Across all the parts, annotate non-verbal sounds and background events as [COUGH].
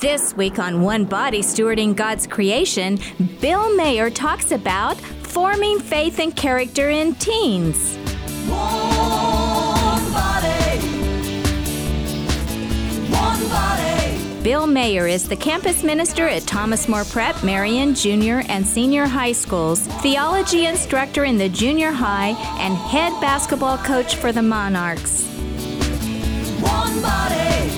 This week on One Body Stewarding God's Creation, Bill Mayer talks about forming faith and character in teens. One body. One body. Bill Mayer is the campus minister at Thomas More Prep, Marian Junior and Senior High Schools, theology instructor in the junior high, and head basketball coach for the Monarchs. One body.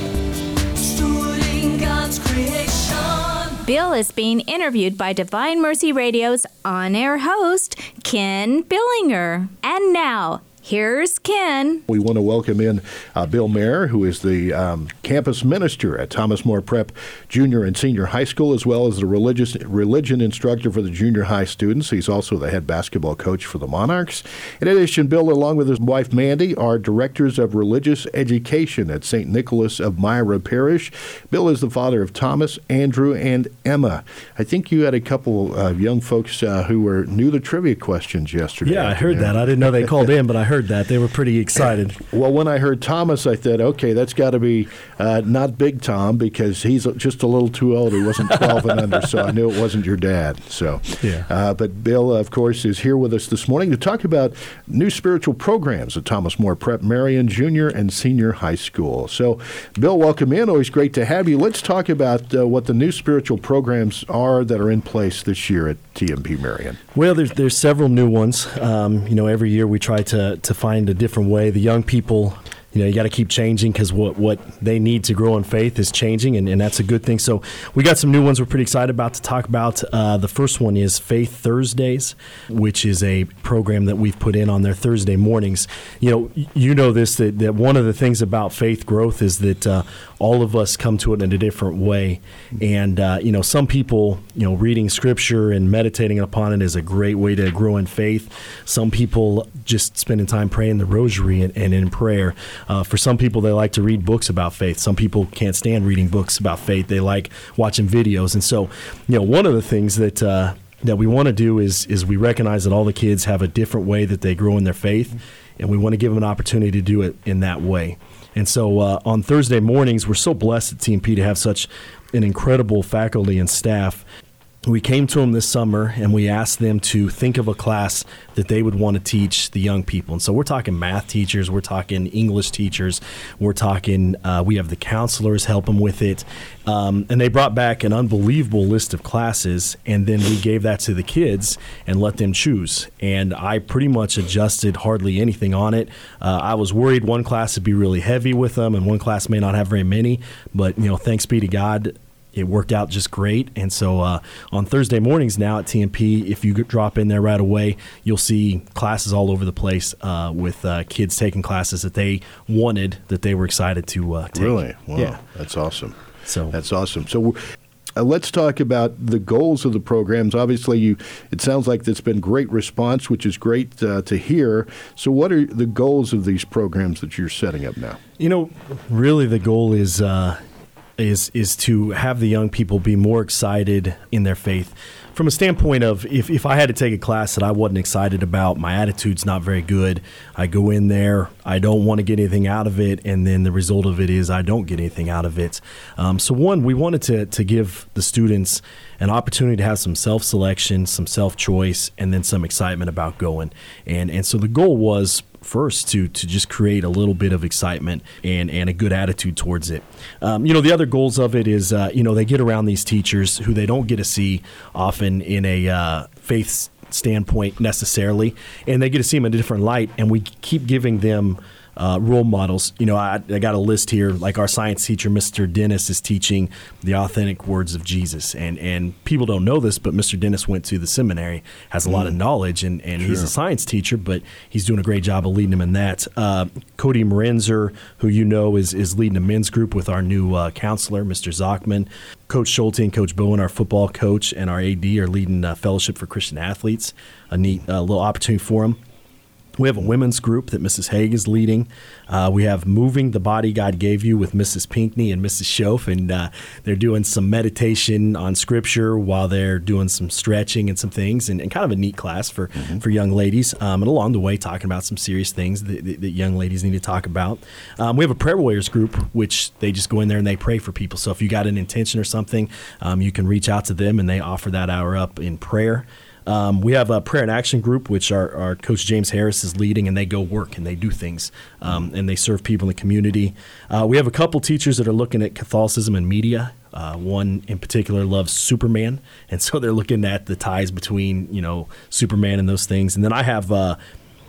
God's creation. Bill is being interviewed by Divine Mercy Radio's on air host, Ken Billinger. And now, here's Ken. We want to welcome in uh, Bill Mayer, who is the um, campus minister at Thomas More Prep Junior and Senior High School, as well as the religious religion instructor for the junior high students. He's also the head basketball coach for the Monarchs. In addition, Bill, along with his wife Mandy, are directors of religious education at St. Nicholas of Myra Parish. Bill is the father of Thomas, Andrew, and Emma. I think you had a couple of young folks uh, who were new to trivia questions yesterday. Yeah, I heard that. I didn't know they called in, but I heard that. They were pretty excited. Well, when I heard Thomas, I thought, okay, that's got to be uh, not Big Tom because he's just a little too old. He wasn't 12 and under, so I knew it wasn't your dad. So, Yeah. Uh, but Bill, of course, is here with us this morning to talk about new spiritual programs at Thomas More Prep, Marian Junior and Senior High School. So, Bill, welcome in. Always great to have you. Let's talk about uh, what the new spiritual programs are that are in place this year at TMP Marian. Well, there's there's several new ones. Um, you know, every year we try to to find a different way. The young people, you know, you got to keep changing because what what they need to grow in faith is changing, and, and that's a good thing. So we got some new ones we're pretty excited about to talk about. Uh, the first one is Faith Thursdays, which is a program that we've put in on their Thursday mornings. You know, you know this that, that one of the things about faith growth is that uh, all of us come to it in a different way, and uh, you know, some people, you know, reading scripture and meditating upon it is a great way to grow in faith. Some people just spending time praying the rosary and, and in prayer. Uh, for some people, they like to read books about faith. Some people can't stand reading books about faith. They like watching videos. And so, you know, one of the things that uh, that we want to do is is we recognize that all the kids have a different way that they grow in their faith, and we want to give them an opportunity to do it in that way. And so uh, on Thursday mornings, we're so blessed at TMP to have such an incredible faculty and staff we came to them this summer and we asked them to think of a class that they would want to teach the young people. And so we're talking math teachers, we're talking English teachers, we're talking, uh, we have the counselors help them with it. Um, and they brought back an unbelievable list of classes. And then we gave that to the kids and let them choose. And I pretty much adjusted hardly anything on it. Uh, I was worried one class would be really heavy with them and one class may not have very many. But, you know, thanks be to God, it worked out just great. And so uh, on Thursday mornings now at TMP, if you drop in there right away, you'll see classes all over the place uh, with uh, kids taking classes that they wanted, that they were excited to uh, take. Really? Wow. Yeah. That's awesome. So That's awesome. So uh, let's talk about the goals of the programs. Obviously, you it sounds like there's been great response, which is great uh, to hear. So, what are the goals of these programs that you're setting up now? You know, really, the goal is uh, is is to have the young people be more excited in their faith. From a standpoint of if, if I had to take a class that I wasn't excited about, my attitude's not very good. I go in there, I don't want to get anything out of it, and then the result of it is I don't get anything out of it. Um, so one, we wanted to to give the students an opportunity to have some self selection, some self choice, and then some excitement about going. And and so the goal was first to to just create a little bit of excitement and and a good attitude towards it. Um, you know, the other goals of it is uh, you know they get around these teachers who they don't get to see often in a uh, faith standpoint necessarily, and they get to see them in a different light, and we keep giving them. Uh, role models. You know, I, I got a list here. Like our science teacher, Mr. Dennis, is teaching the authentic words of Jesus, and and people don't know this, but Mr. Dennis went to the seminary, has a lot of knowledge, and and he's a science teacher, but he's doing a great job of leading them in that. Uh, Cody Morenzer, who you know is is leading a men's group with our new uh, counselor, Mr. Zockman. Coach Schulte and Coach Bowen, our football coach, and our AD are leading uh, Fellowship for Christian Athletes. A neat uh, little opportunity for them. We have a women's group that Mrs. Haig is leading. Uh, we have Moving the Body God Gave You with Mrs. Pinkney and Mrs. Schoaf, and uh, they're doing some meditation on Scripture while they're doing some stretching and some things, and, and kind of a neat class for, for young ladies. Um, and along the way, talking about some serious things that, that, that young ladies need to talk about. Um, we have a Prayer Warriors group, which they just go in there and they pray for people. So if you got an intention or something, um, you can reach out to them, and they offer that hour up in prayer. Um, we have a prayer and action group, which our, our coach James Harris is leading, and they go work and they do things um, and they serve people in the community. Uh, we have a couple teachers that are looking at Catholicism and media. Uh, one in particular loves Superman, [LAUGHS] and so they're looking at the ties between you know Superman and those things. And then I have uh,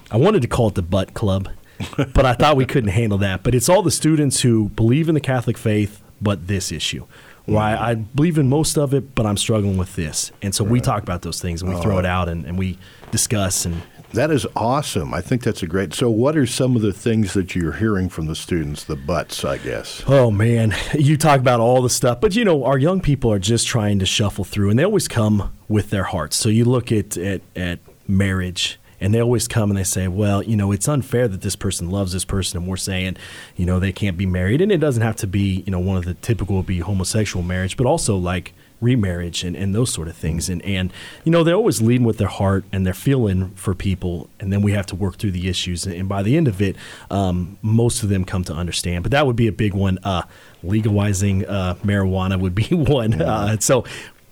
I wanted to call it the Butt Club, [LAUGHS] but I thought we couldn't handle that. But it's all the students who believe in the Catholic faith, but this issue. Where I, I believe in most of it, but I'm struggling with this. And so we talk about those things and we throw it oh. out and, and we discuss. And That is awesome. I think that's a great. So, what are some of the things that you're hearing from the students? The butts, I guess. oh man, [LAUGHS] you talk about all the stuff, but you know, our young people are just trying to shuffle through and they always come with their hearts. So you look at, at, at marriage and they always come and they say, well, you know, it's unfair that this person loves this person and we're saying, you know, they can't be married. And it doesn't have to be, you know, one of the typical would be homosexual marriage, but also like remarriage and, and those sort of things. And, and, you know, they're always leading with their heart and they're feeling for people. And then we have to work through the issues. And by the end of it, um, most of them come to understand. But that would be a big one. Uh, legalizing uh, marijuana would be [LAUGHS] one. Uh, so,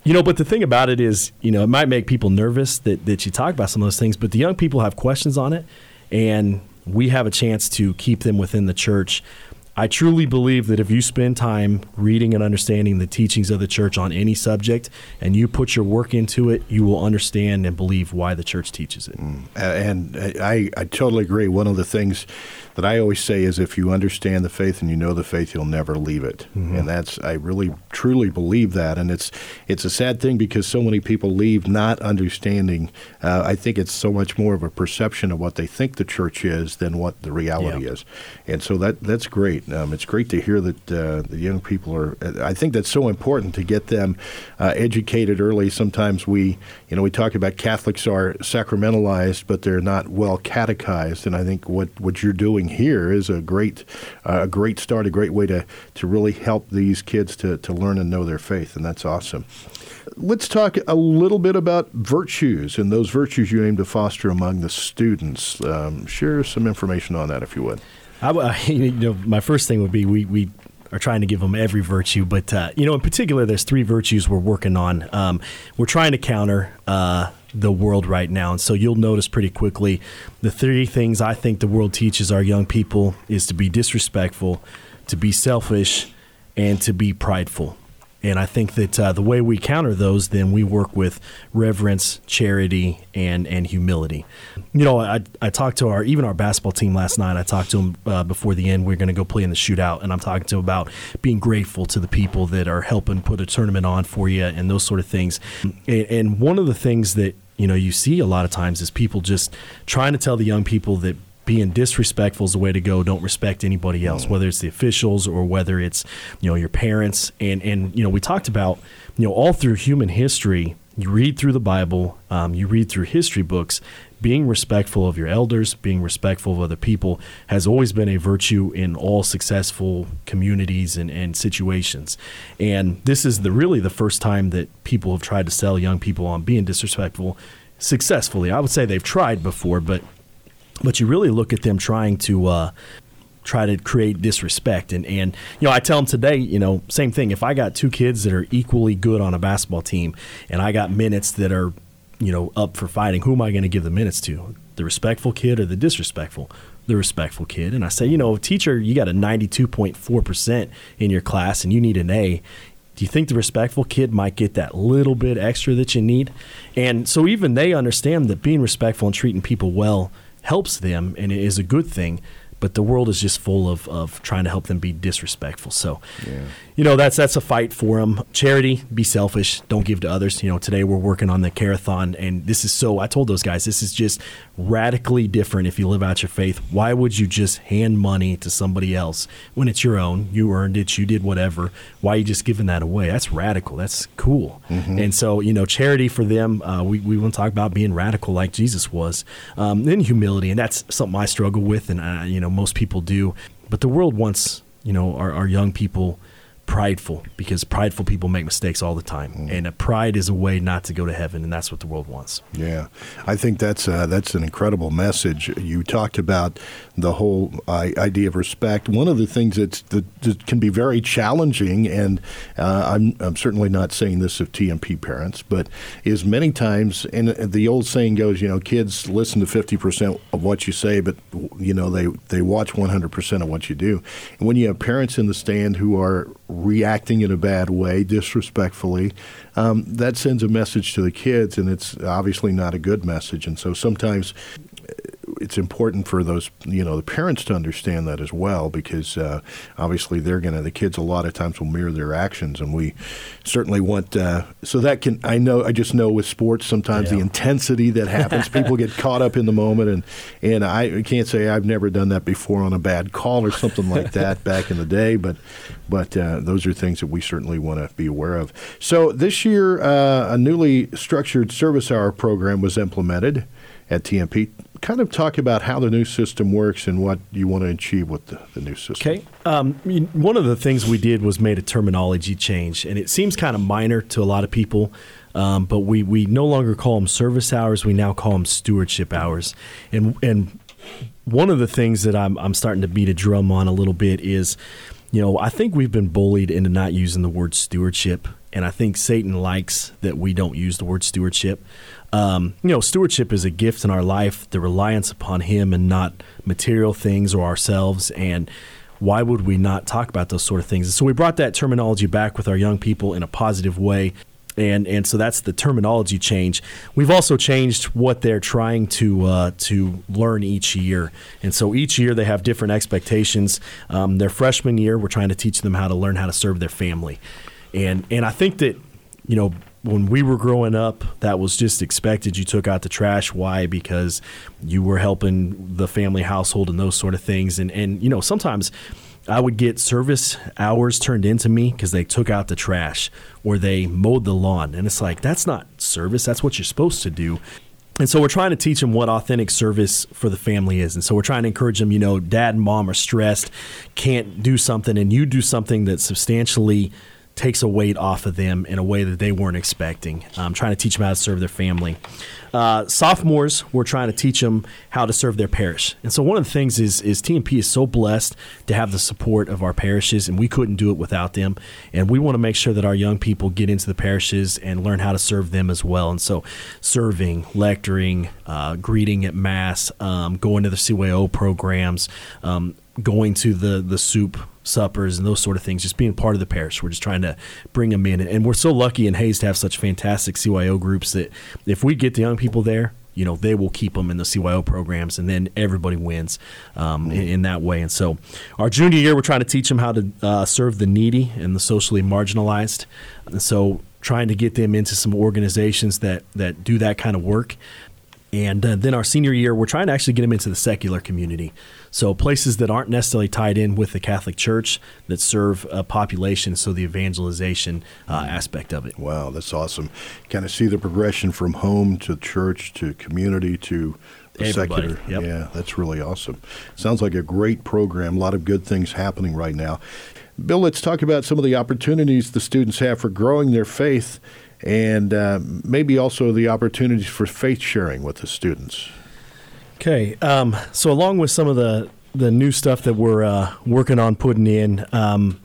you know, but the thing about it is, you know, it might make people nervous that, that you talk about some of those things, but the young people have questions on it. And we have a chance to keep them within the church. I truly believe that if you spend time reading and understanding the teachings of the church on any subject and you put your work into it, you will understand and believe why the church teaches it. Uh, and I, I totally agree. One of the things that I always say is if you understand the faith and you know the faith, you'll never leave it. And that's I really truly believe that. And it's it's a sad thing because so many people leave not understanding. Uh, I think it's so much more of a perception of what they think the church is than what the reality Yeah. is. And so that that's great. Um, it's great to hear that uh, the young people are. I think that's so important to get them uh, educated early. Sometimes we, you know, we talk about Catholics are sacramentalized, but they're not well catechized. And I think what, what you're doing here is a great uh, a great start, a great way to to really help these kids to to learn and know their faith, and that's awesome. Let's talk a little bit about virtues and those virtues you aim to foster among the students. Um, share some information on that, if you would. I, [LAUGHS] you know, my first thing would be we, we are trying to give them every virtue, but uh, you know, in particular, there's three virtues we're working on. Um, we're trying to counter uh, the world right now, and so you'll notice pretty quickly the three things I think the world teaches our young people is to be disrespectful, to be selfish, and to be prideful. And I think that uh, the way we counter those, then we work with reverence, charity, and and humility. You know, I I talked to our even our basketball team last night. I talked to them uh, before the end. We're going to go play in the shootout, and I'm talking to them about being grateful to the people that are helping put a tournament on for you and those sort of things. And, and one of the things that you know you see a lot of times is people just trying to tell the young people that being disrespectful is the way to go. Don't respect anybody else, whether it's the officials or whether it's you know your parents. And and you know we talked about you know all through human history. You read through the Bible, um, you read through history books. Being respectful of your elders, being respectful of other people, has always been a virtue in all successful communities and, and situations. And this is the really the first time that people have tried to sell young people on being disrespectful successfully. I would say they've tried before, but but you really look at them trying to uh, try to create disrespect. And and you know I tell them today you know same thing. If I got two kids that are equally good on a basketball team and I got minutes that are you know up for fighting who am I going to give the minutes to? The respectful kid or the disrespectful? The respectful kid. And I say you know teacher you got a 92.4% in your class and you need an A. Do you think the respectful kid might get that little bit extra that you need? And so even they understand that being respectful and treating people well helps them and it is a good thing. but the world is just full of, of trying to help them be disrespectful. So, you know, that's that's a fight for them. Charity, be selfish, don't give to others. You know, today we're working on the Carathon, and this is so. I told those guys this is just radically different if you live out your faith. Why would you just hand money to somebody else when it's your own? You earned it, you did whatever. Why are you just giving that away? That's radical. That's cool. And so, you know, charity for them, uh, we, we want to talk about being radical like Jesus was. Um, then humility, and that's something I struggle with, and, you know, most people do. But the world wants, you know, our, our young people prideful because prideful people make mistakes all the time. And uh, pride is a way not to go to heaven, and that's what the world wants. Yeah, I think that's uh, that's an incredible message. You talked about the whole uh, idea of respect. One of the things that's, that, that can be very challenging, and uh, I'm, I'm certainly not saying this of TMP parents, but is many times, and the old saying goes, you know, kids listen to 50% of what you say, but you know they they watch 100% of what you do. And when you have parents in the stand who are reacting in a bad way, disrespectfully, um, that sends a message to the kids, and it's obviously not a good message. And so sometimes it's important for those you know the parents to understand that as well because uh, obviously they're going to the kids a lot of times will mirror their actions and we certainly want uh, so that can I know I just know with sports sometimes the intensity that happens people get caught up in the moment and and I can't say I've never done that before on a bad call or something like [LAUGHS] that back in the day but but uh, those are things that we certainly want to be aware of so this year uh, a newly structured service hour program was implemented at TMP. Kind of talk about how the new system works and what you want to achieve with the, the new system. Okay. Um, one of the things we did was made a terminology change, and it seems kind of minor to a lot of people. Um, but we, we no longer call them service hours; we now call them stewardship hours. And and one of the things that I'm I'm starting to beat a drum on a little bit is, you know, I think we've been bullied into not using the word stewardship, and I think Satan likes that we don't use the word stewardship. Um, you know, stewardship is a gift in our life, the reliance upon Him and not material things or ourselves. And why would we not talk about those sort of things? And so we brought that terminology back with our young people in a positive way. And, and so that's the terminology change. We've also changed what they're trying to uh, to learn each year, and so each year they have different expectations. Um, their freshman year, we're trying to teach them how to learn how to serve their family, and and I think that you know when we were growing up, that was just expected. You took out the trash. Why? Because you were helping the family household and those sort of things. And and you know sometimes I would get service hours turned into me because they took out the trash or they mowed the lawn, and it's like that's not service. That's what you're supposed to do. And so we're trying to teach them what authentic service for the family is. And so we're trying to encourage them, you know, dad and mom are stressed, can't do something, and you do something that substantially takes a weight off of them in a way that they weren't expecting. Um, trying to teach them how to serve their family. Uh, sophomores, we're trying to teach them how to serve their parish. And so one of the things is, is TMP is so blessed to have the support of our parishes, and we couldn't do it without them. And we want to make sure that our young people get into the parishes and learn how to serve them as well. And so serving, lecturing, uh, greeting at Mass, um, going to the CYO programs, um, going to the, the soup suppers and those sort of things, just being part of the parish. We're just trying to bring them in. And we're so lucky in Hays to have such fantastic CYO groups that if we get the young people there, you know, they will keep them in the CYO programs, and then everybody wins um, in, in that way. And so, our junior year, we're trying to teach them how to uh, serve the needy and the socially marginalized. And so, trying to get them into some organizations that that do that kind of work. And uh, then our senior year, we're trying to actually get them into the secular community. So places that aren't necessarily tied in with the Catholic Church that serve a population, so the evangelization uh, aspect of it. Wow, that's awesome. Kind of see the progression from home to church to community to Everybody, secular. yep. Yeah, that's really awesome. Sounds like a great program. A lot of good things happening right now. Bill, let's talk about some of the opportunities the students have for growing their faith and uh, maybe also the opportunities for faith sharing with the students. Okay, um, so along with some of the the new stuff that we're uh, working on putting in, um,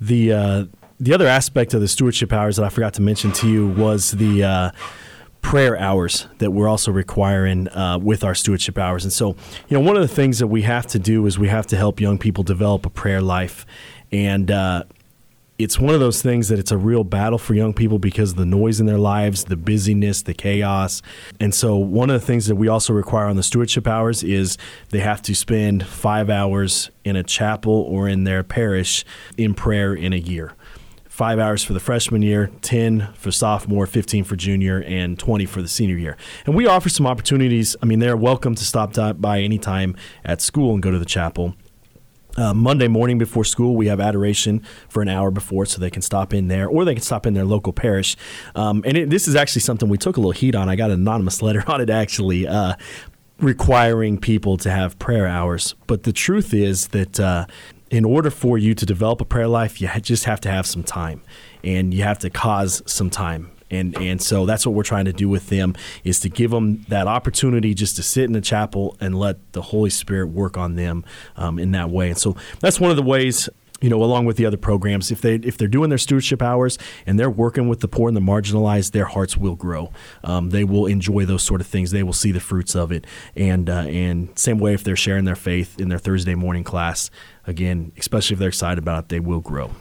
the uh, the other aspect of the stewardship hours that I forgot to mention to you was the uh, prayer hours that we're also requiring uh, with our stewardship hours. And so, you know, one of the things that we have to do is we have to help young people develop a prayer life, and uh, it's one of those things that it's a real battle for young people because of the noise in their lives, the busyness, the chaos. And so, one of the things that we also require on the stewardship hours is they have to spend five hours in a chapel or in their parish in prayer in a year. Five hours for the freshman year, 10 for sophomore, 15 for junior, and 20 for the senior year. And we offer some opportunities. I mean, they're welcome to stop by anytime at school and go to the chapel. Uh, Monday morning before school, we have adoration for an hour before, so they can stop in there, or they can stop in their local parish. Um, and it, this is actually something we took a little heat on. I got an anonymous [LAUGHS] letter on it actually, uh, requiring people to have prayer hours. But the truth is that uh, in order for you to develop a prayer life, you just have to have some time, and you have to cause some time and and so that's what we're trying to do with them is to give them that opportunity just to sit in the chapel and let the Holy Spirit work on them um, in that way. And so that's one of the ways you know, along with the other programs, if they if they're doing their stewardship hours and they're working with the poor and the marginalized, their hearts will grow. Um, they will enjoy those sort of things. They will see the fruits of it. And uh, and same way if they're sharing their faith in their Thursday morning class, again, especially if they're excited about it, they will grow.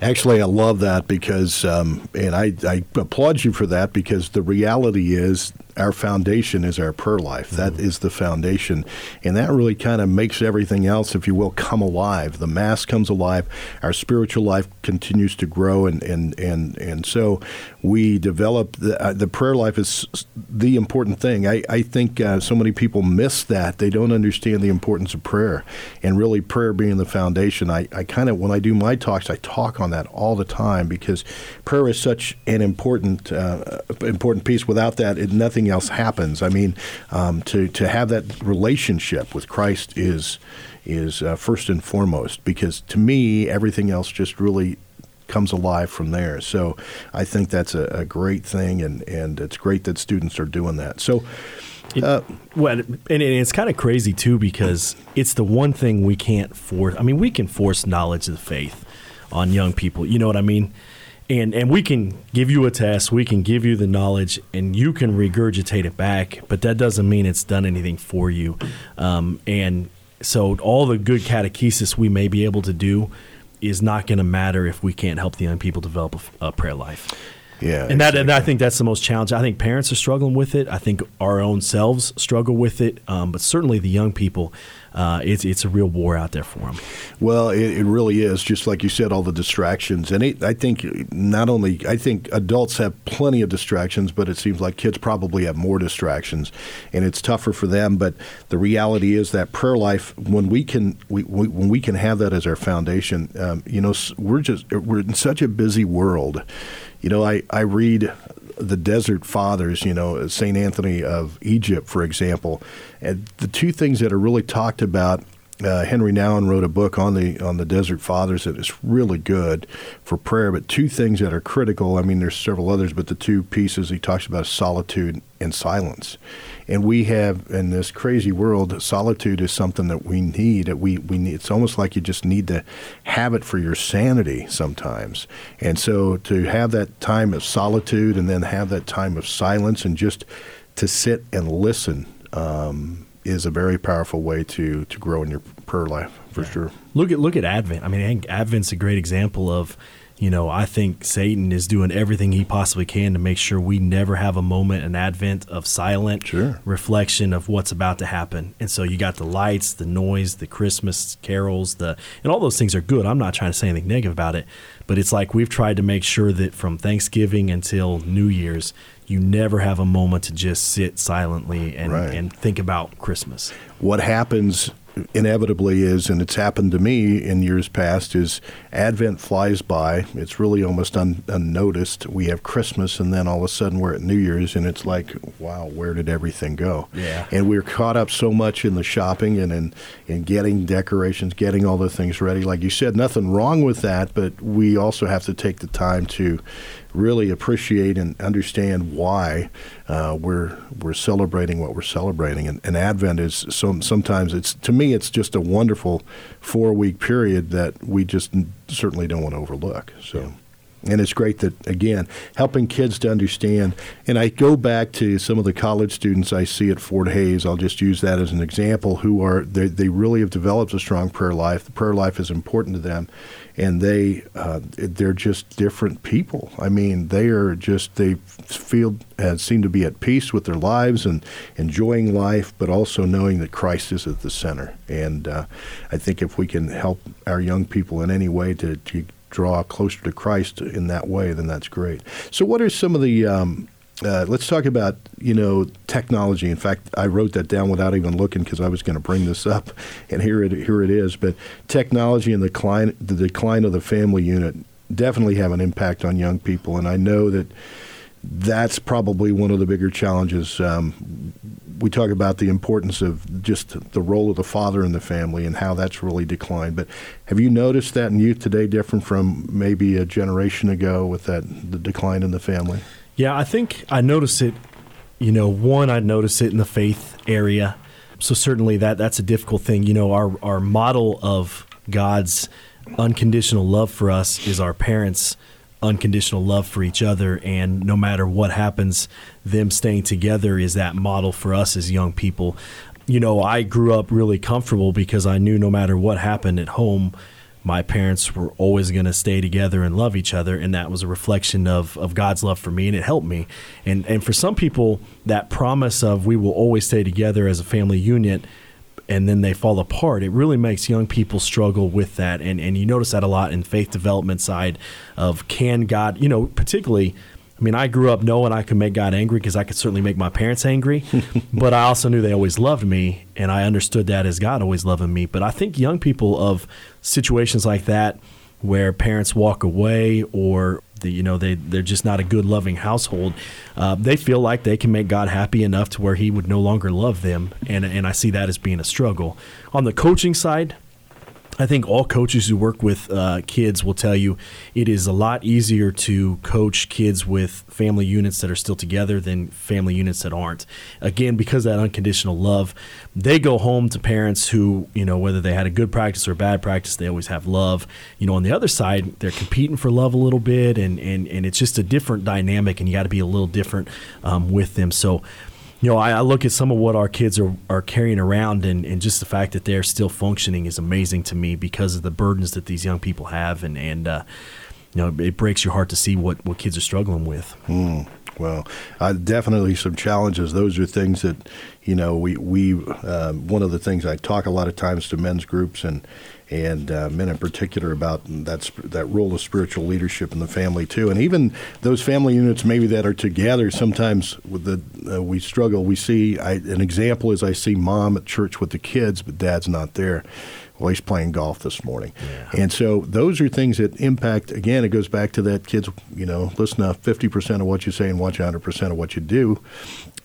Actually, I love that because, um, and I, I applaud you for that because the reality is our foundation is our prayer life. That Mm-hmm. is the foundation. And that really kind of makes everything else, if you will, come alive. The Mass comes alive. Our spiritual life continues to grow. And, and, and, and so we develop the, uh, the prayer life is the important thing. I, I think uh, so many people miss that. They don't understand the importance of prayer and really prayer being the foundation. I, I kind of, when I do my talks, I talk on that all the time because prayer is such an important, uh, important piece. Without that, it, nothing else happens. I mean, um, to to have that relationship with Christ is is uh, first and foremost because to me everything else just really comes alive from there. So I think that's a, a great thing, and and it's great that students are doing that. So. It, Uh, well, and, and it's kind of crazy too because it's the one thing we can't force. I mean, we can force knowledge of the faith on young people. You know what I mean? And and we can give you a test, we can give you the knowledge, and you can regurgitate it back. But that doesn't mean it's done anything for you. Um, and so all the good catechesis we may be able to do is not going to matter if we can't help the young people develop a, a prayer life. yeah, And that, and I think that's the most challenging. I think parents are struggling with it. I think our own selves struggle with it. Um, but certainly the young people, uh, it's it's a real war out there for them. Well, it, it really is. Just like you said, all the distractions, and it, I think not only I think adults have plenty of distractions, but it seems like kids probably have more distractions, and it's tougher for them. But the reality is that prayer life, when we can, we, we when we can have that as our foundation, um, you know, we're just we're in such a busy world. You know, I I read the desert fathers, you know, St. Anthony of Egypt, for example. And the two things that are really talked about, uh, Henry Nouwen wrote a book on the on the desert fathers that is really good for prayer. But two things that are critical. I mean, there's several others, but the two pieces he talks about is solitude and silence. And we have in this crazy world, solitude is something that we need. That we we need. It's almost like you just need to have it for your sanity sometimes. And so to have that time of solitude and then have that time of silence and just to sit and listen um, is a very powerful way to to grow in your prayer life for sure. Look at look at Advent. I mean, I think Advent's a great example of, you know, I think Satan is doing everything he possibly can to make sure we never have a moment in Advent of silent Sure. reflection of what's about to happen. And so you got the lights, the noise, the Christmas carols, the and all those things are good. I'm not trying to say anything negative about it, but it's like we've tried to make sure that from Thanksgiving until New Year's, you never have a moment to just sit silently and, Right. and think about Christmas. what happens inevitably is, and it's happened to me in years past, is Advent flies by. It's really almost un- unnoticed. We have Christmas, and then all of a sudden we're at New Year's, and it's like, wow, where did everything go? Yeah. And we're caught up so much in the shopping and in, in getting decorations, getting all the things ready. Like you said, nothing wrong with that, but we also have to take the time to really appreciate and understand why uh, we're we're celebrating what we're celebrating. And, and Advent is some sometimes it's to me it's just a wonderful four week period that we just certainly don't want to overlook. So. And it's great that, again, helping kids to understand. And I go back to some of the college students I see at Fort Hays. I'll just use that as an example, who are, they, they really have developed a strong prayer life. The prayer life is important to them. And they, uh, they're just different people. I mean, they are just, they feel, uh, seem to be at peace with their lives and enjoying life, but also knowing that Christ is at the center. And uh, I think if we can help our young people in any way to, to draw closer to Christ in that way, then that's great. So, what are some of the um, uh, let's talk about you know technology. In fact, I wrote that down without even looking because I was going to bring this up, and here it here it is. But technology and the decline the decline of the family unit definitely have an impact on young people, and I know that that's probably one of the bigger challenges. Um, we talk about the importance of just the role of the father in the family and how that's really declined. But have you noticed that in youth today different from maybe a generation ago with that the decline in the family? Yeah, I think I notice it. You know, one, I notice it in the faith area. So certainly that that's a difficult thing. You know, our our model of God's unconditional love for us is our parents' unconditional love for each other, and no matter what happens, them staying together is that model for us as young people. You know, I grew up really comfortable because I knew no matter what happened at home, my parents were always going to stay together and love each other and that was a reflection of, of god's love for me and it helped me and, and for some people that promise of we will always stay together as a family unit and then they fall apart it really makes young people struggle with that and, and you notice that a lot in faith development side of can god you know particularly I mean, I grew up knowing I could make God angry because I could certainly make my parents angry, [LAUGHS] but I also knew they always loved me, and I understood that as God always loving me. But I think young people of situations like that, where parents walk away or the, you know they they're just not a good loving household, uh, they feel like they can make God happy enough to where He would no longer love them, and and I see that as being a struggle. On the coaching side, I think all coaches who work with uh, kids will tell you it is a lot easier to coach kids with family units that are still together than family units that aren't. Again, because that unconditional love, they go home to parents who, you know, whether they had a good practice or bad practice, they always have love. You know, on the other side, they're competing for love a little bit, and and, and it's just a different dynamic, and you got to be a little different um, with them. So you know, I, I, look at some of what our kids are, are carrying around, and, and just the fact that they're still functioning is amazing to me because of the burdens that these young people have, and and uh, you know, it breaks your heart to see what, what kids are struggling with. Mm. Well, uh, definitely some challenges. Those are things that, you know, we we uh, one of the things I talk a lot of times to men's groups and and uh, men in particular about that that role of spiritual leadership in the family too, and even those family units maybe that are together. Sometimes with the uh, we struggle. We see I, an example is I see mom at church with the kids, but dad's not there. Well, he's playing golf this morning, Yeah. and so those are things that impact. Again, it goes back to that kids. You know, listen to fifty percent of what you say and watch hundred percent of what you do,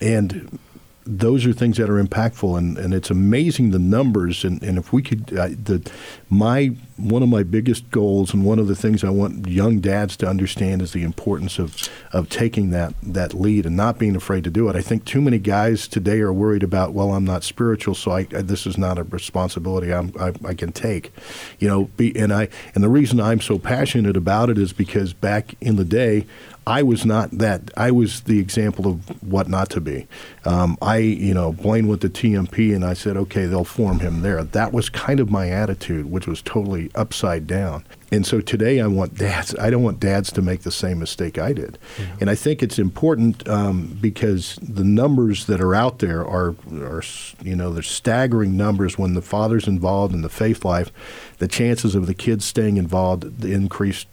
and those are things that are impactful and, and it's amazing the numbers and, and if we could the my one of my biggest goals and one of the things I want young dads to understand is the importance of of taking that that lead and not being afraid to do it. I think too many guys today are worried about well I'm not spiritual so I, I this is not a responsibility I, I can take, you know. Be, and I and the reason I'm so passionate about it is because back in the day I was not that. I was the example of what not to be. Um, I, you know, Blaine went to TMP, and I said, okay, they'll form him there. That was kind of my attitude, which was totally upside down. And so today, I want dads. I don't want dads to make the same mistake I did. And I think it's important um, because the numbers that are out there are, are, you know, they're staggering numbers. When the father's involved in the faith life, the chances of the kids staying involved increase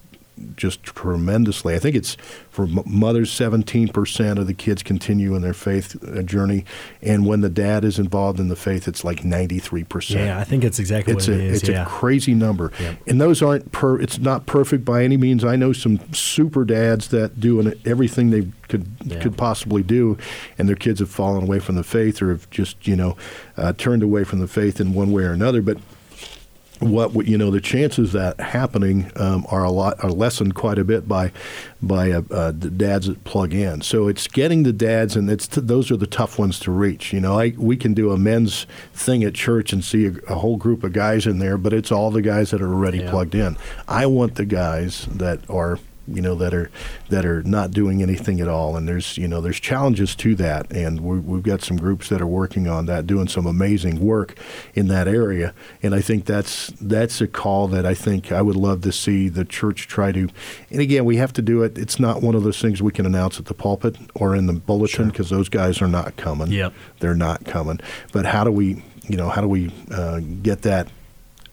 just tremendously. I think it's for mothers, 17% of the kids continue in their faith uh, journey. And when the dad is involved in the faith, it's like 93%. Yeah, I think it's exactly It's what a it is. it's yeah. a crazy number, Yep. and those aren't per. It's not perfect by any means. I know some super dads that do an, everything they could Yeah. could possibly do, and their kids have fallen away from the faith or have just you know uh, turned away from the faith in one way or another. But what you know the chances that happening um, are a lot are lessened quite a bit by by uh, uh, the dads that plug in. So it's getting the dads, and it's those are the tough ones to reach. You know, I we can do a men's thing at church and see a, a whole group of guys in there, but it's all the guys that are already Yeah. plugged in. I want the guys that are you know that are that are not doing anything at all. And there's you know there's challenges to that. And we we've got some groups that are working on that doing some amazing work in that area. And I think that's that's a call that I think I would love to see the church try to and again we have to do it. It's not one of those things we can announce at the pulpit or in the bulletin because those guys are not coming. Yep. they're not coming. But how do we you know how do we uh, get that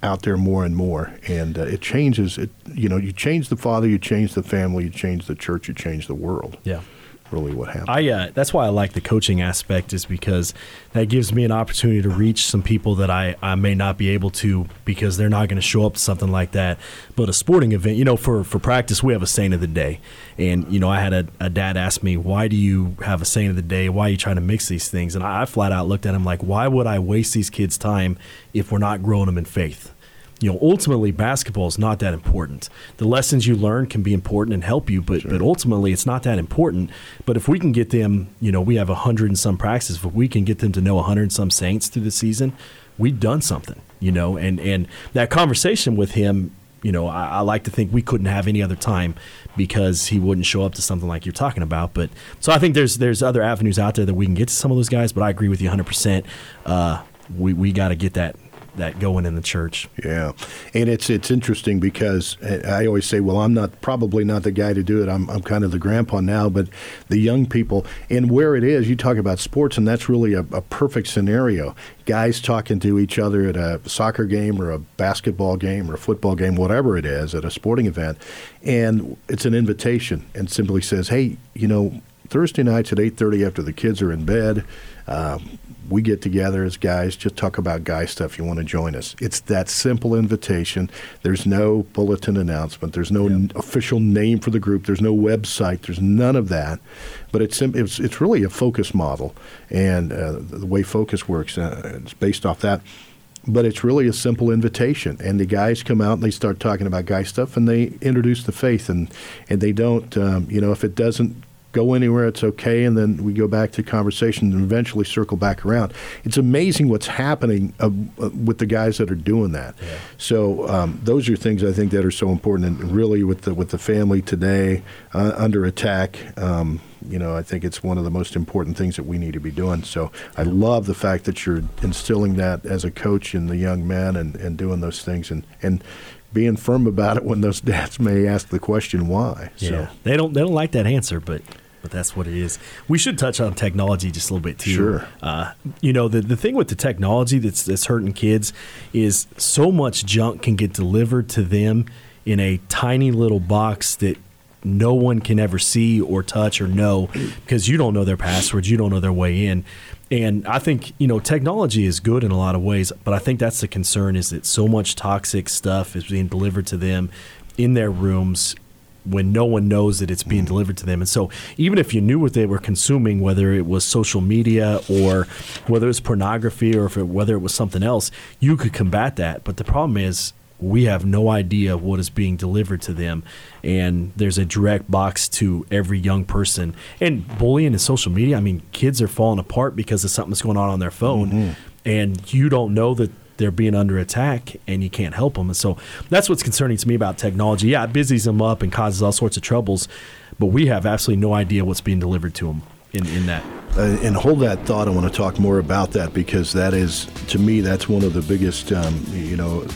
out there more and more and uh, it changes it you know you change the father you change the family you change the church you change the world Yeah. Really what happens I uh, that's why I like the coaching aspect is because that gives me an opportunity to reach some people that I, I may not be able to because they're not going to show up to something like that. But a sporting event, you know, for for practice we have a saint of the day, and you know I had a, a dad ask me why do you have a saint of the day? Why are you trying to mix these things? And I, I flat out looked at him like why would I waste these kids' time if we're not growing them in faith? You know, ultimately basketball is not that important. The lessons you learn can be important and help you, but but ultimately it's not that important. But if we can get them, you know, we have a hundred and some practices. If we can get them to know a hundred and some saints through the season, we've done something. You know, and and that conversation with him, you know, I, I like to think we couldn't have any other time because he wouldn't show up to something like you're talking about. But so I think there's there's other avenues out there that we can get to some of those guys. But I agree with you 100. percent uh, We we got to get that that going in the church. Yeah, and it's it's interesting because I always say, well, I'm not probably not the guy to do it. I'm I'm kind of the grandpa now, but the young people and where it is, you talk about sports, and that's really a, a perfect scenario. Guys talking to each other at a soccer game or a basketball game or a football game, whatever it is, at a sporting event, and it's an invitation, and simply says, hey, you know, Thursday nights at 8:30 after the kids are in bed. Um, we get together as guys, just talk about guy stuff. You want to join us? It's that simple invitation. There's no bulletin announcement. There's no n- official name for the group. There's no website. There's none of that. But it's it's, it's really a focus model, and uh, the way focus works uh, it's based off that. But it's really a simple invitation, and the guys come out and they start talking about guy stuff, and they introduce the faith, and and they don't, um, you know, if it doesn't go anywhere, it's okay, and then we go back to conversation and eventually circle back around. It's amazing what's happening uh, uh, with the guys that are doing that. So um, those are things I think that are so important, and really with the with the family today uh, under attack. Um, you know, I think it's one of the most important things that we need to be doing. So I love the fact that you're instilling that as a coach in the young men and, and doing those things and, and being firm about it when those [LAUGHS] dads may ask the question why. Yeah, So they don't they don't like that answer, but but that's what it is. We should touch on technology just a little bit too. Sure. Uh, you know the the thing with the technology that's that's hurting kids is so much junk can get delivered to them in a tiny little box that no one can ever see or touch or know because you don't know their passwords, you don't know their way in. And I think you know technology is good in a lot of ways, but I think that's the concern is that so much toxic stuff is being delivered to them in their rooms when no one knows that it's being mm. delivered to them. And so, even if you knew what they were consuming, whether it was social media or whether it was pornography or if it, whether it was something else, you could combat that. But the problem is, we have no idea what is being delivered to them. And there's a direct box to every young person. And bullying and social media, I mean, kids are falling apart because of something that's going on on their phone. Mm-hmm. And you don't know that they're being under attack and you can't help them. And so that's what's concerning to me about technology. Yeah, it busies them up and causes all sorts of troubles, but we have absolutely no idea what's being delivered to them in, in that. Uh, and hold that thought. I want to talk more about that because that is, to me, that's one of the biggest. Um, you know,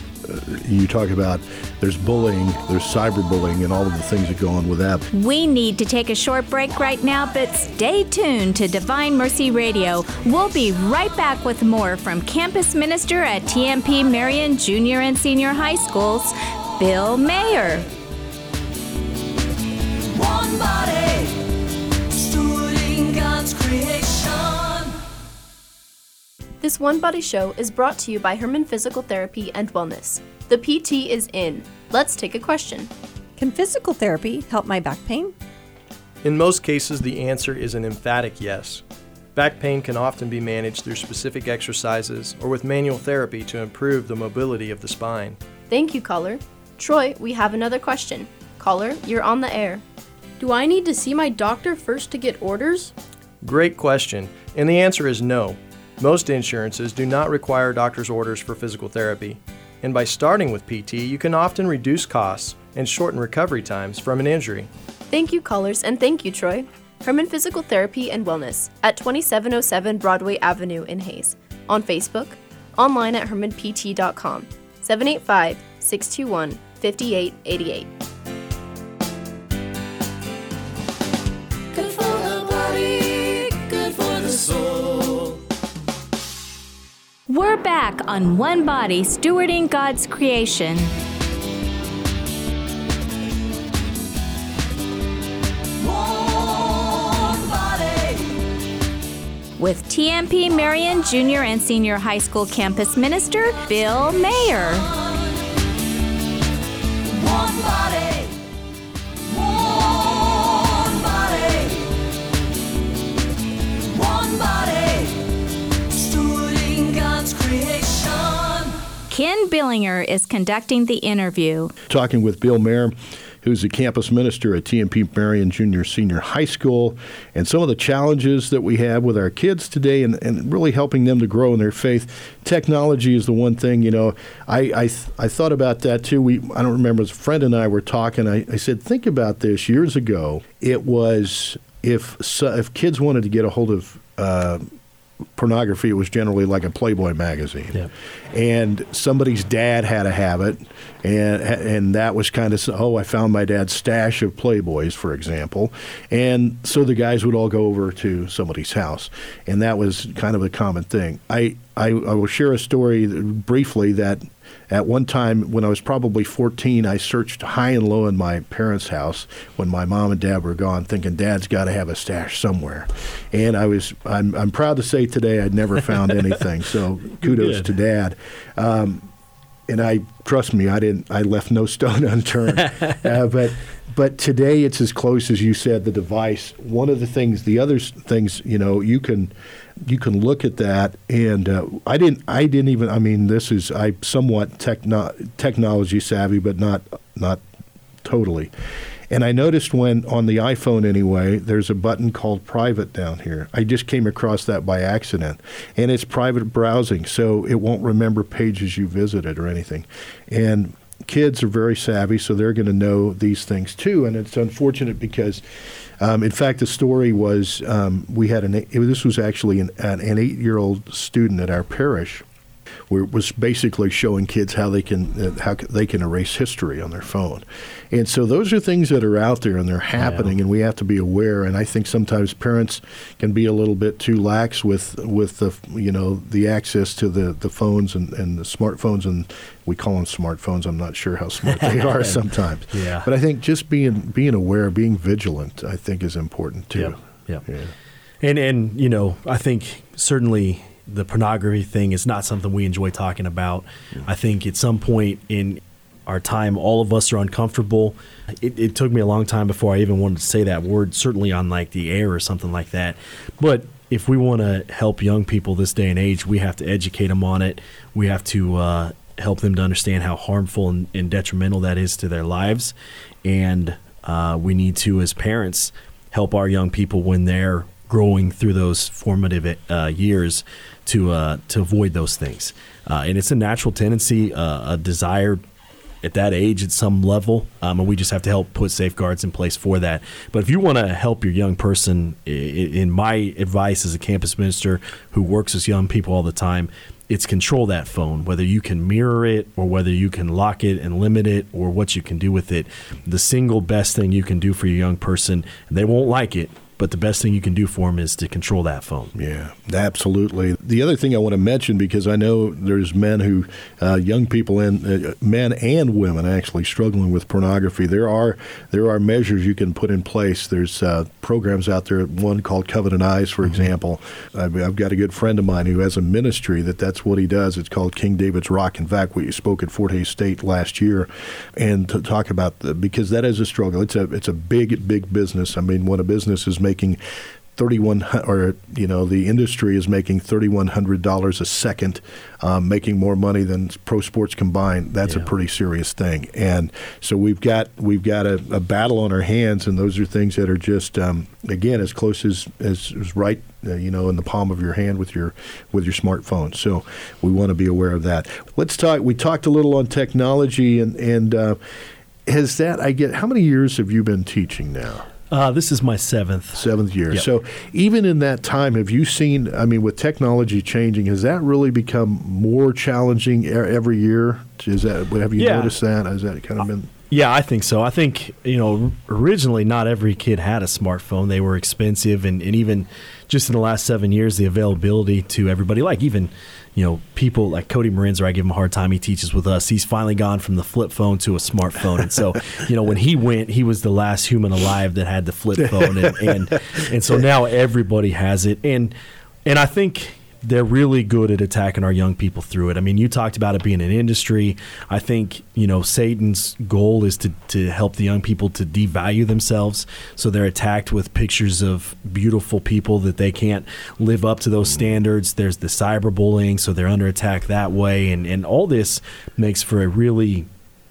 you talk about there's bullying, there's cyberbullying, and all of the things that go on with that. We need to take a short break right now, but stay tuned to Divine Mercy Radio. We'll be right back with more from campus minister at TMP Marian Junior and Senior High Schools, Bill Mayer. One body, stewarding God's creation. This One Body Show is brought to you by Herman Physical Therapy and Wellness. The PT is in. Let's take a question. Can physical therapy help my back pain? In most cases, the answer is an emphatic yes. Back pain can often be managed through specific exercises or with manual therapy to improve the mobility of the spine. Thank you, caller. Troy, we have another question. Caller, you're on the air. Do I need to see my doctor first to get orders? Great question, and the answer is no. Most insurances do not require doctor's orders for physical therapy. And by starting with PT, you can often reduce costs and shorten recovery times from an injury. Thank you, callers, and thank you, Troy. Herman Physical Therapy and Wellness at 2707 Broadway Avenue in Hays. On Facebook, online at hermanpt.com. 785 621 5888. We're back on One Body Stewarding God's Creation. With TMP Marian Junior and Senior High School campus minister Bill Mayer. Ken Billinger is conducting the interview. talking with Bill Mayer, who's the campus minister at TMP Marian Junior Senior High School, and some of the challenges that we have with our kids today and, and really helping them to grow in their faith. Technology is the one thing, you know, I, I, I thought about that too. We, I don't remember, a friend and I were talking. I, I said, think about this. Years ago, it was if, if kids wanted to get a hold of uh, pornography, it was generally like a Playboy magazine. Yeah. And somebody's dad had a habit, and and that was kind of oh, I found my dad's stash of Playboys, for example, and so the guys would all go over to somebody's house, and that was kind of a common thing. I I, I will share a story briefly that at one time when I was probably 14, I searched high and low in my parents' house when my mom and dad were gone, thinking Dad's got to have a stash somewhere. And I was I'm, I'm proud to say today I'd never found [LAUGHS] anything. So kudos to Dad. Um, and I trust me, I didn't. I left no stone [LAUGHS] unturned. uh, but but today it's as close as you said. The device. One of the things, the other things, you know, you can you can look at that, and uh, I didn't. I didn't even. I mean, this is I somewhat techno- technology savvy, but not not totally. And I noticed when on the iPhone anyway, there's a button called private down here. I just came across that by accident. And it's private browsing, so it won't remember pages you visited or anything. And kids are very savvy, so they're going to know these things too. And it's unfortunate because, um, in fact, the story was um, we had an, this was actually an, an eight year old student at our parish where it was basically showing kids how they can uh, how they can erase history on their phone, and so those are things that are out there and they're happening, and we have to be aware. And I think sometimes parents can be a little bit too lax with with the you know the access to the the phones and, and the smartphones, and we call them smartphones. I'm not sure how smart they [LAUGHS] are sometimes. Yeah. But I think just being being aware, being vigilant, I think is important too. Yep. Yep. Yeah. And and you know, I think certainly the pornography thing is not something we enjoy talking about. I think at some point in our time, all of us are uncomfortable. It, it took me a long time before I even wanted to say that word, certainly on like the air or something like that. But if we want to help young people this day and age, we have to educate them on it. We have to uh, help them to understand how harmful and, and detrimental that is to their lives. And uh, we need to, as parents, help our young people when they're growing through those formative uh, years to uh, to avoid those things. Uh, and it's a natural tendency, uh, a desire at that age at some level, um, and we just have to help put safeguards in place for that. But if you want to help your young person, in my advice as a campus minister who works with young people all the time, it's control that phone, whether you can mirror it or whether you can lock it and limit it or what you can do with it. The single best thing you can do for your young person, they won't like it, but the best thing you can do for them is to control that phone. Yeah, absolutely. The other thing I want to mention, because I know there's men who, uh, young people and uh, men and women actually struggling with pornography. There are there are measures you can put in place. There's uh, programs out there. One called Covenant Eyes, for example. I've, I've got a good friend of mine who has a ministry that that's what he does. It's called King David's Rock. In fact, we spoke at Fort Hays State last year, and to talk about the because that is a struggle. It's a it's a big big business. I mean, when a business is making thirty-one or you know the industry is making thirty-one hundred dollars a second, um, making more money than pro sports combined. That's a pretty serious thing, and so we've got we've got a, a battle on our hands, and those are things that are just um, again as close as as, as right. Uh, you know, in the palm of your hand with your with your smartphone. So we want to be aware of that. Let's talk. We talked a little on technology, and and uh, has that? I get. How many years have you been teaching now? Uh, this is my seventh. Seventh year. Yep. So even in that time, have you seen? I mean, with technology changing, has that really become more challenging every year? Is that have you Yeah. noticed that? Has that kind of been? Yeah, I think so. I think, you know, originally not every kid had a smartphone. They were expensive, and, and even just in the last seven years, the availability to everybody, like even, you know, people like Cody Marinzer, I give him a hard time. He teaches with us. He's finally gone from the flip phone to a smartphone. And so, [LAUGHS] you know, when he went, he was the last human alive that had the flip phone. And, and, and so [LAUGHS] now everybody has it. And, and I think they're really good at attacking our young people through it. I mean, you talked about it being an industry. I think, you know, Satan's goal is to, to help the young people to devalue themselves. So they're attacked with pictures of beautiful people that they can't live up to those standards. There's the cyberbullying, so they're under attack that way. And, and all this makes for a really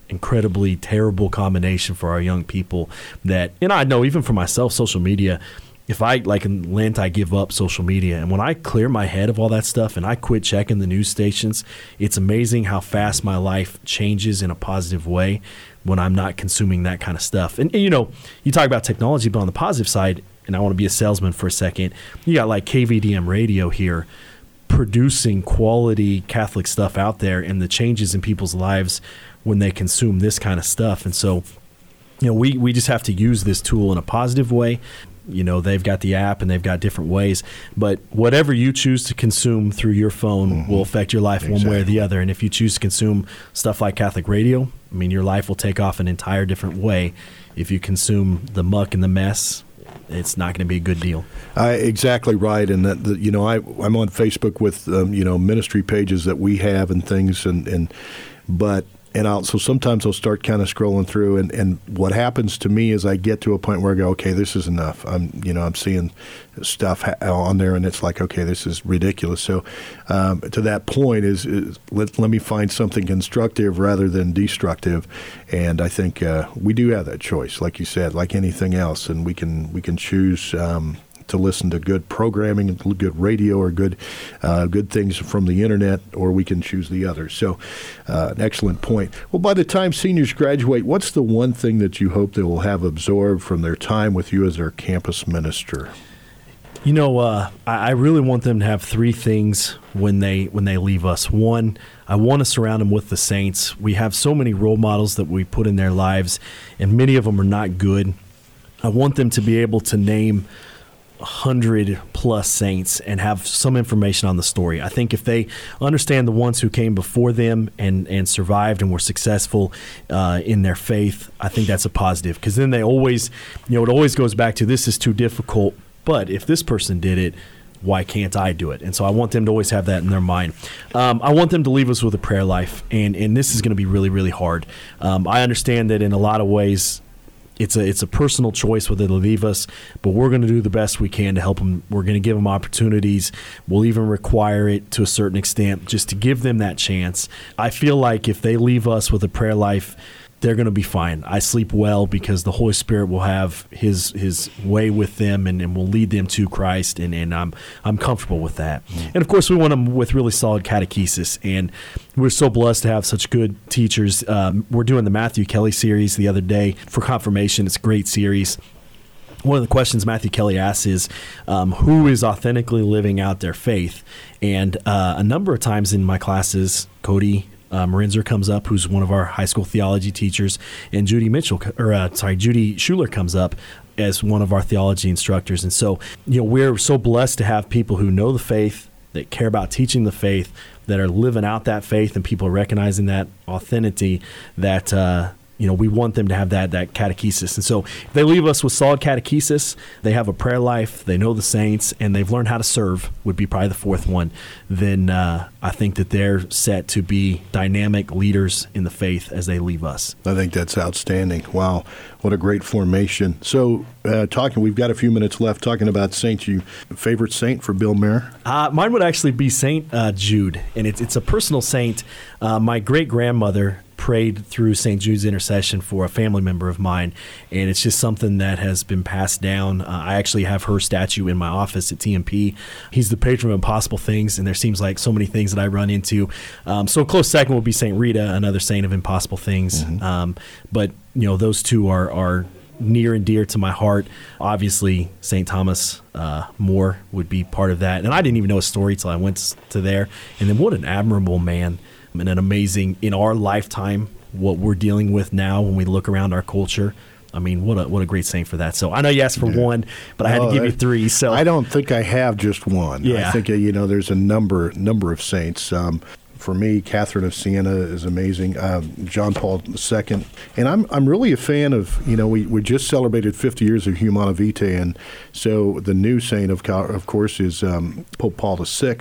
incredibly terrible combination for our young people that and I know even for myself social media if I like in Lent I give up social media and when I clear my head of all that stuff and I quit checking the news stations it's amazing how fast my life changes in a positive way when I'm not consuming that kind of stuff and, and you know you talk about technology but on the positive side and I want to be a salesman for a second you got like KBDM radio here producing quality Catholic stuff out there and the changes in people's lives when they consume this kind of stuff. And so, you know, we, we just have to use this tool in a positive way. You know, they've got the app and they've got different ways, but whatever you choose to consume through your phone will affect your life one way or the other. And if you choose to consume stuff like Catholic radio, I mean, your life will take off an entire different way. If you consume the muck and the mess, it's not going to be a good deal. Uh, exactly right, and that the, you know I I'm on Facebook with um, you know ministry pages that we have and things, and and but and I'll so sometimes I'll start kind of scrolling through, and and what happens to me is I get to a point where I go, okay, this is enough. I'm you know I'm seeing stuff ha- on there, and it's like, okay, this is ridiculous. So um, to that point is, is let let me find something constructive rather than destructive, and I think uh, we do have that choice, like you said, like anything else, and we can we can choose. Um, to listen to good programming, good radio, or good uh, good things from the internet, or we can choose the other. So, uh, an excellent point. Well, by the time seniors graduate, what's the one thing that you hope they will have absorbed from their time with you as their campus minister? You know, uh, I, I really want them to have three things when they when they leave us. One, I want to surround them with the saints. We have so many role models that we put in their lives, and many of them are not good. I want them to be able to name hundred plus saints and have some information on the story. I think if they understand the ones who came before them and and survived and were successful uh, in their faith, I think that's a positive because then they always, you know, it always goes back to this is too difficult. But if this person did it, why can't I do it? And so I want them to always have that in their mind. Um, I want them to leave us with a prayer life, and and this is going to be really really hard. Um, I understand that in a lot of ways it's a it's a personal choice whether they leave us, but we're going to do the best we can to help them. We're going to give them opportunities. We'll even require it to a certain extent just to give them that chance. I feel like if they leave us with a prayer life, they're going to be fine. I sleep well because the Holy Spirit will have His His way with them and, and will lead them to Christ, and, and I'm I'm comfortable with that. And of course, we want them with really solid catechesis, and we're so blessed to have such good teachers. Um, we're doing the Matthew Kelly series the other day for confirmation. It's a great series one of the questions Matthew Kelly asks is um, who is authentically living out their faith? And uh, a number of times in my classes, Cody uh, Marinzer comes up, who's one of our high school theology teachers, and Judy Mitchell, or uh, sorry, Judy Schuler comes up as one of our theology instructors. And so, you know, we're so blessed to have people who know the faith, that care about teaching the faith, that are living out that faith, and people recognizing that authenticity that. Uh, you know, we want them to have that that catechesis. And so if they leave us with solid catechesis, they have a prayer life, they know the saints, and they've learned how to serve, would be probably the fourth one, then uh, I think that they're set to be dynamic leaders in the faith as they leave us. I think that's outstanding. Wow, what a great formation. So, uh, talking, we've got a few minutes left talking about saints. You favorite saint for Bill Mayer? Uh, mine would actually be Saint uh, Jude, and it's it's a personal saint. Uh, my great grandmother prayed through St. Jude's intercession for a family member of mine, and it's just something that has been passed down. Uh, I actually have her statue in my office at TMP. He's the patron of impossible things, and there seems like so many things that I run into. Um, so, a close second will be St. Rita, another saint of impossible things. Um, but you know, those two are are near and dear to my heart. Obviously, St. Thomas uh, More would be part of that. And I didn't even know his story till I went to there. And then what an admirable man and an amazing, in our lifetime, what we're dealing with now when we look around our culture. I mean, what a what a great saint for that. So I know you asked for one, but I had Oh, to give you three. So I don't think I have just one. Yeah. I think uh, you know there's a number number of saints. Um, for me, Catherine of Siena is amazing. Um, John Paul II, and I'm I'm really a fan of you know we, we just celebrated 50 years of Humanae Vitae, and so the new saint of of course is um, Pope Paul VI,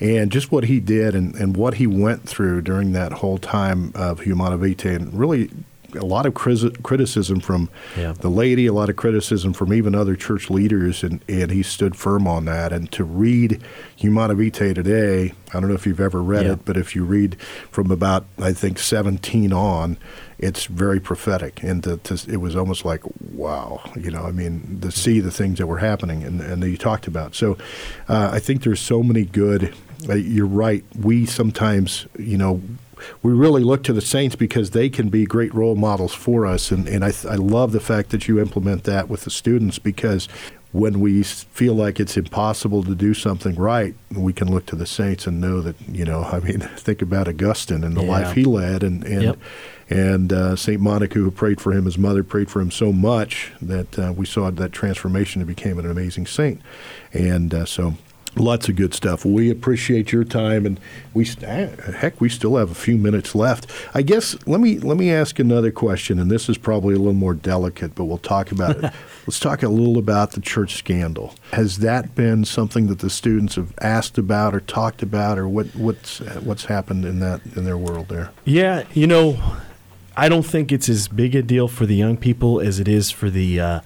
and just what he did and, and what he went through during that whole time of Humanae Vitae, and really a lot of criticism from Yeah. the laity, a lot of criticism from even other church leaders, and, and he stood firm on that. And to read Humanae Vitae today, I don't know if you've ever read Yeah. it, but if you read from about, I think, 17 on, it's very prophetic. And to, to, it was almost like, wow, you know, I mean, to see the things that were happening and, and that you talked about. So uh, I think there's so many good, you're right. We sometimes, you know, we really look to the saints because they can be great role models for us. And, and I, th- I love the fact that you implement that with the students because when we feel like it's impossible to do something right, we can look to the saints and know that, you know, [LAUGHS] I mean, think about Augustine and the Yeah. life he led and, and, Yep. and uh, St. Monica, who prayed for him, his mother prayed for him so much that uh, we saw that transformation and became an amazing saint. And uh, so lots of good stuff. We appreciate your time, and we eh, heck, we still have a few minutes left. I guess let me let me ask another question, and this is probably a little more delicate, but we'll talk about it. [LAUGHS] Let's talk a little about the church scandal. Has that been something that the students have asked about or talked about, or what what's what's happened in that in their world there? Yeah, you know, I don't think it's as big a deal for the young people as it is for the uh,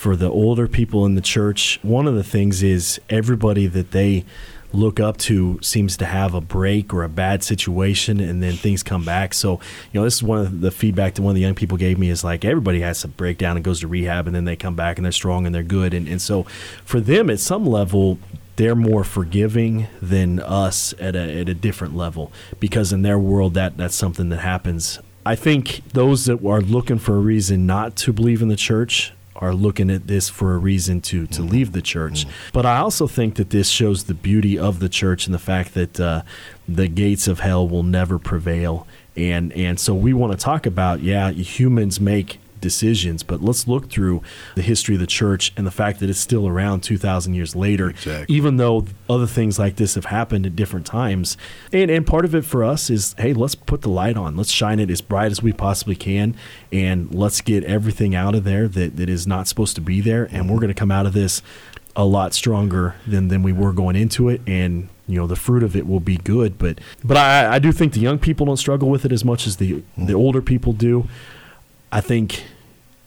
for the older people in the church. One of the things is everybody that they look up to seems to have a break or a bad situation and then things come back so you know this is one of the feedback that one of the young people gave me is like everybody has a breakdown and goes to rehab and then they come back and they're strong and they're good and, and so for them at some level they're more forgiving than us at a, at a different level because in their world that that's something that happens i think those that are looking for a reason not to believe in the church are looking at this for a reason to to leave the church. But i also think that this shows the beauty of the church and the fact that uh, the gates of hell will never prevail. And and so we want to talk about yeah humans make decisions, but let's look through the history of the church and the fact that it's still around 2,000 years later, Exactly. even though other things like this have happened at different times. And, and part of it for us is hey, let's put the light on, let's shine it as bright as we possibly can, and let's get everything out of there that, that is not supposed to be there. And we're going to come out of this a lot stronger than, than we were going into it. And you know the fruit of it will be good but but I, I do think the young people don't struggle with it as much as the the older people do I think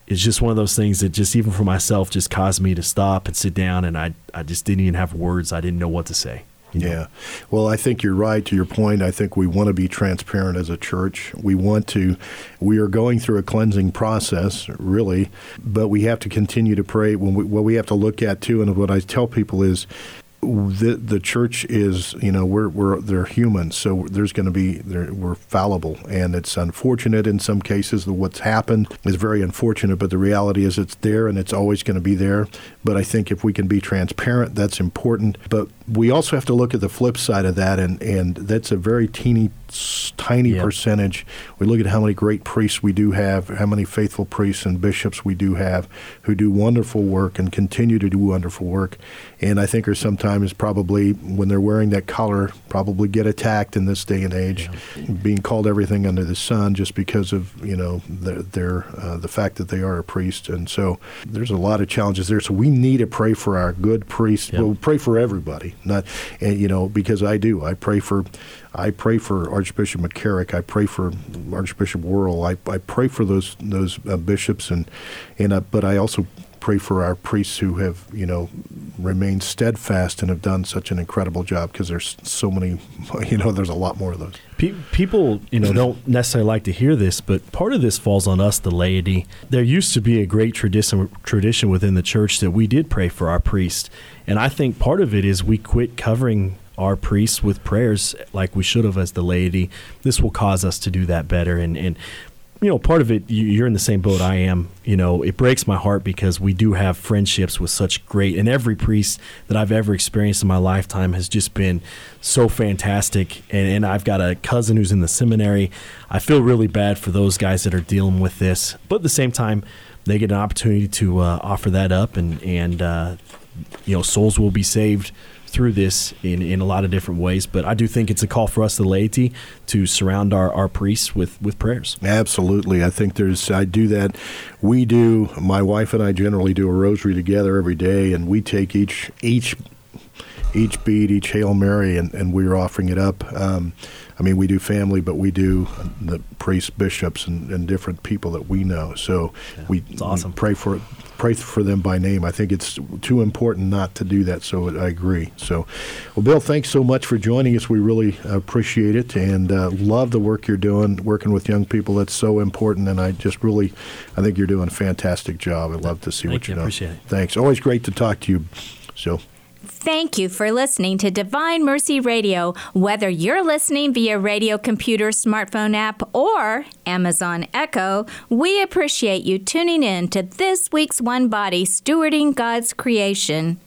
it's just one of those things that just even for myself just caused me to stop and sit down and I I just didn't even have words. I didn't know what to say. you know? Yeah. Well, I think you're right to your point. I think we want to be transparent as a church. We want to, we are going through a cleansing process, really, but we have to continue to pray. When we, what we have to look at, too, and what I tell people is, the the church is you know we're we're they're human so there's going to be we're fallible. And it's unfortunate in some cases that what's happened is very unfortunate but the reality is it's there and it's always going to be there but I think if we can be transparent that's important but we also have to look at the flip side of that and and that's a very teeny tiny Yep. percentage. We look at how many great priests we do have, how many faithful priests and bishops we do have who do wonderful work and continue to do wonderful work. And I think are sometimes probably when they're wearing that collar, probably get attacked in this day and age, being called everything under the sun just because of you know their, their uh, the fact that they are a priest. And so there's a lot of challenges there. So we need to pray for our good priests. Yep. Well, pray for everybody, not and you know because I do. I pray for. I pray for Archbishop McCarrick. I pray for Archbishop Wuerl. I, I pray for those those uh, bishops and and uh, but I also pray for our priests who have you know remained steadfast and have done such an incredible job because there's so many [LAUGHS] you know there's a lot more of those. Pe- people, you know, don't necessarily like to hear this, but part of this falls on us, the laity. There used to be a great tradition tradition within the church that we did pray for our priests, and I think part of it is we quit covering our priests with prayers like we should have as the laity. This will cause us to do that better, and and you know, part of it, you- you're in the same boat I am. You know, it breaks my heart because we do have friendships with such great, and every priest that I've ever experienced in my lifetime has just been so fantastic. And, and I've got a cousin who's in the seminary. I feel really bad for those guys that are dealing with this, but at the same time, they get an opportunity to uh, offer that up, and and uh, you know, souls will be saved through this in, in a lot of different ways. But I do think it's a call for us, the laity, to surround our, our priests with, with prayers. Absolutely. I think there's, I do that. We do, my wife and I generally do a rosary together every day, and we take each, each, each bead, each Hail Mary, and, and we're offering it up. Um, I mean, we do family, but we do the priests, bishops, and, and different people that we know. So we, it's awesome. we pray for pray for them by name. I think it's too important not to do that. So I agree. So, well, Bill, thanks so much for joining us. We really appreciate it and uh, love the work you're doing, working with young people. That's so important, and I just really, I think you're doing a fantastic job. I'd love to see Thank what you. you're doing. Appreciate it. Thanks. Always great to talk to you. So. Thank you for listening to Divine Mercy Radio. Whether you're listening via radio, computer, smartphone app, or Amazon Echo, we appreciate you tuning in to this week's One Body Stewarding God's Creation.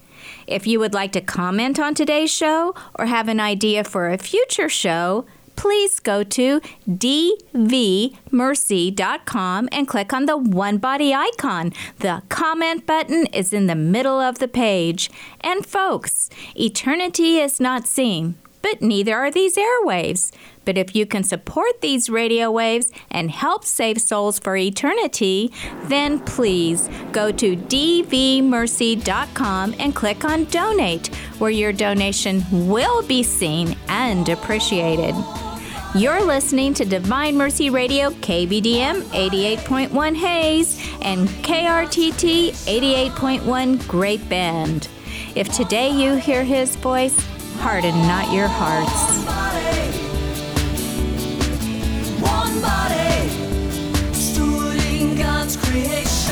If you would like to comment on today's show or have an idea for a future show, please go to dvmercy.com and click on the one body icon. The comment button is in the middle of the page. And folks, eternity is not seen, but neither are these airwaves. But if you can support these radio waves and help save souls for eternity, then please go to dvmercy.com and click on donate, where your donation will be seen and appreciated. You're listening to Divine Mercy Radio, KBDM 88.1 Hays, and KRTT 88.1 Great Bend. If today you hear his voice, harden not your hearts. One body, stewarding God's creation.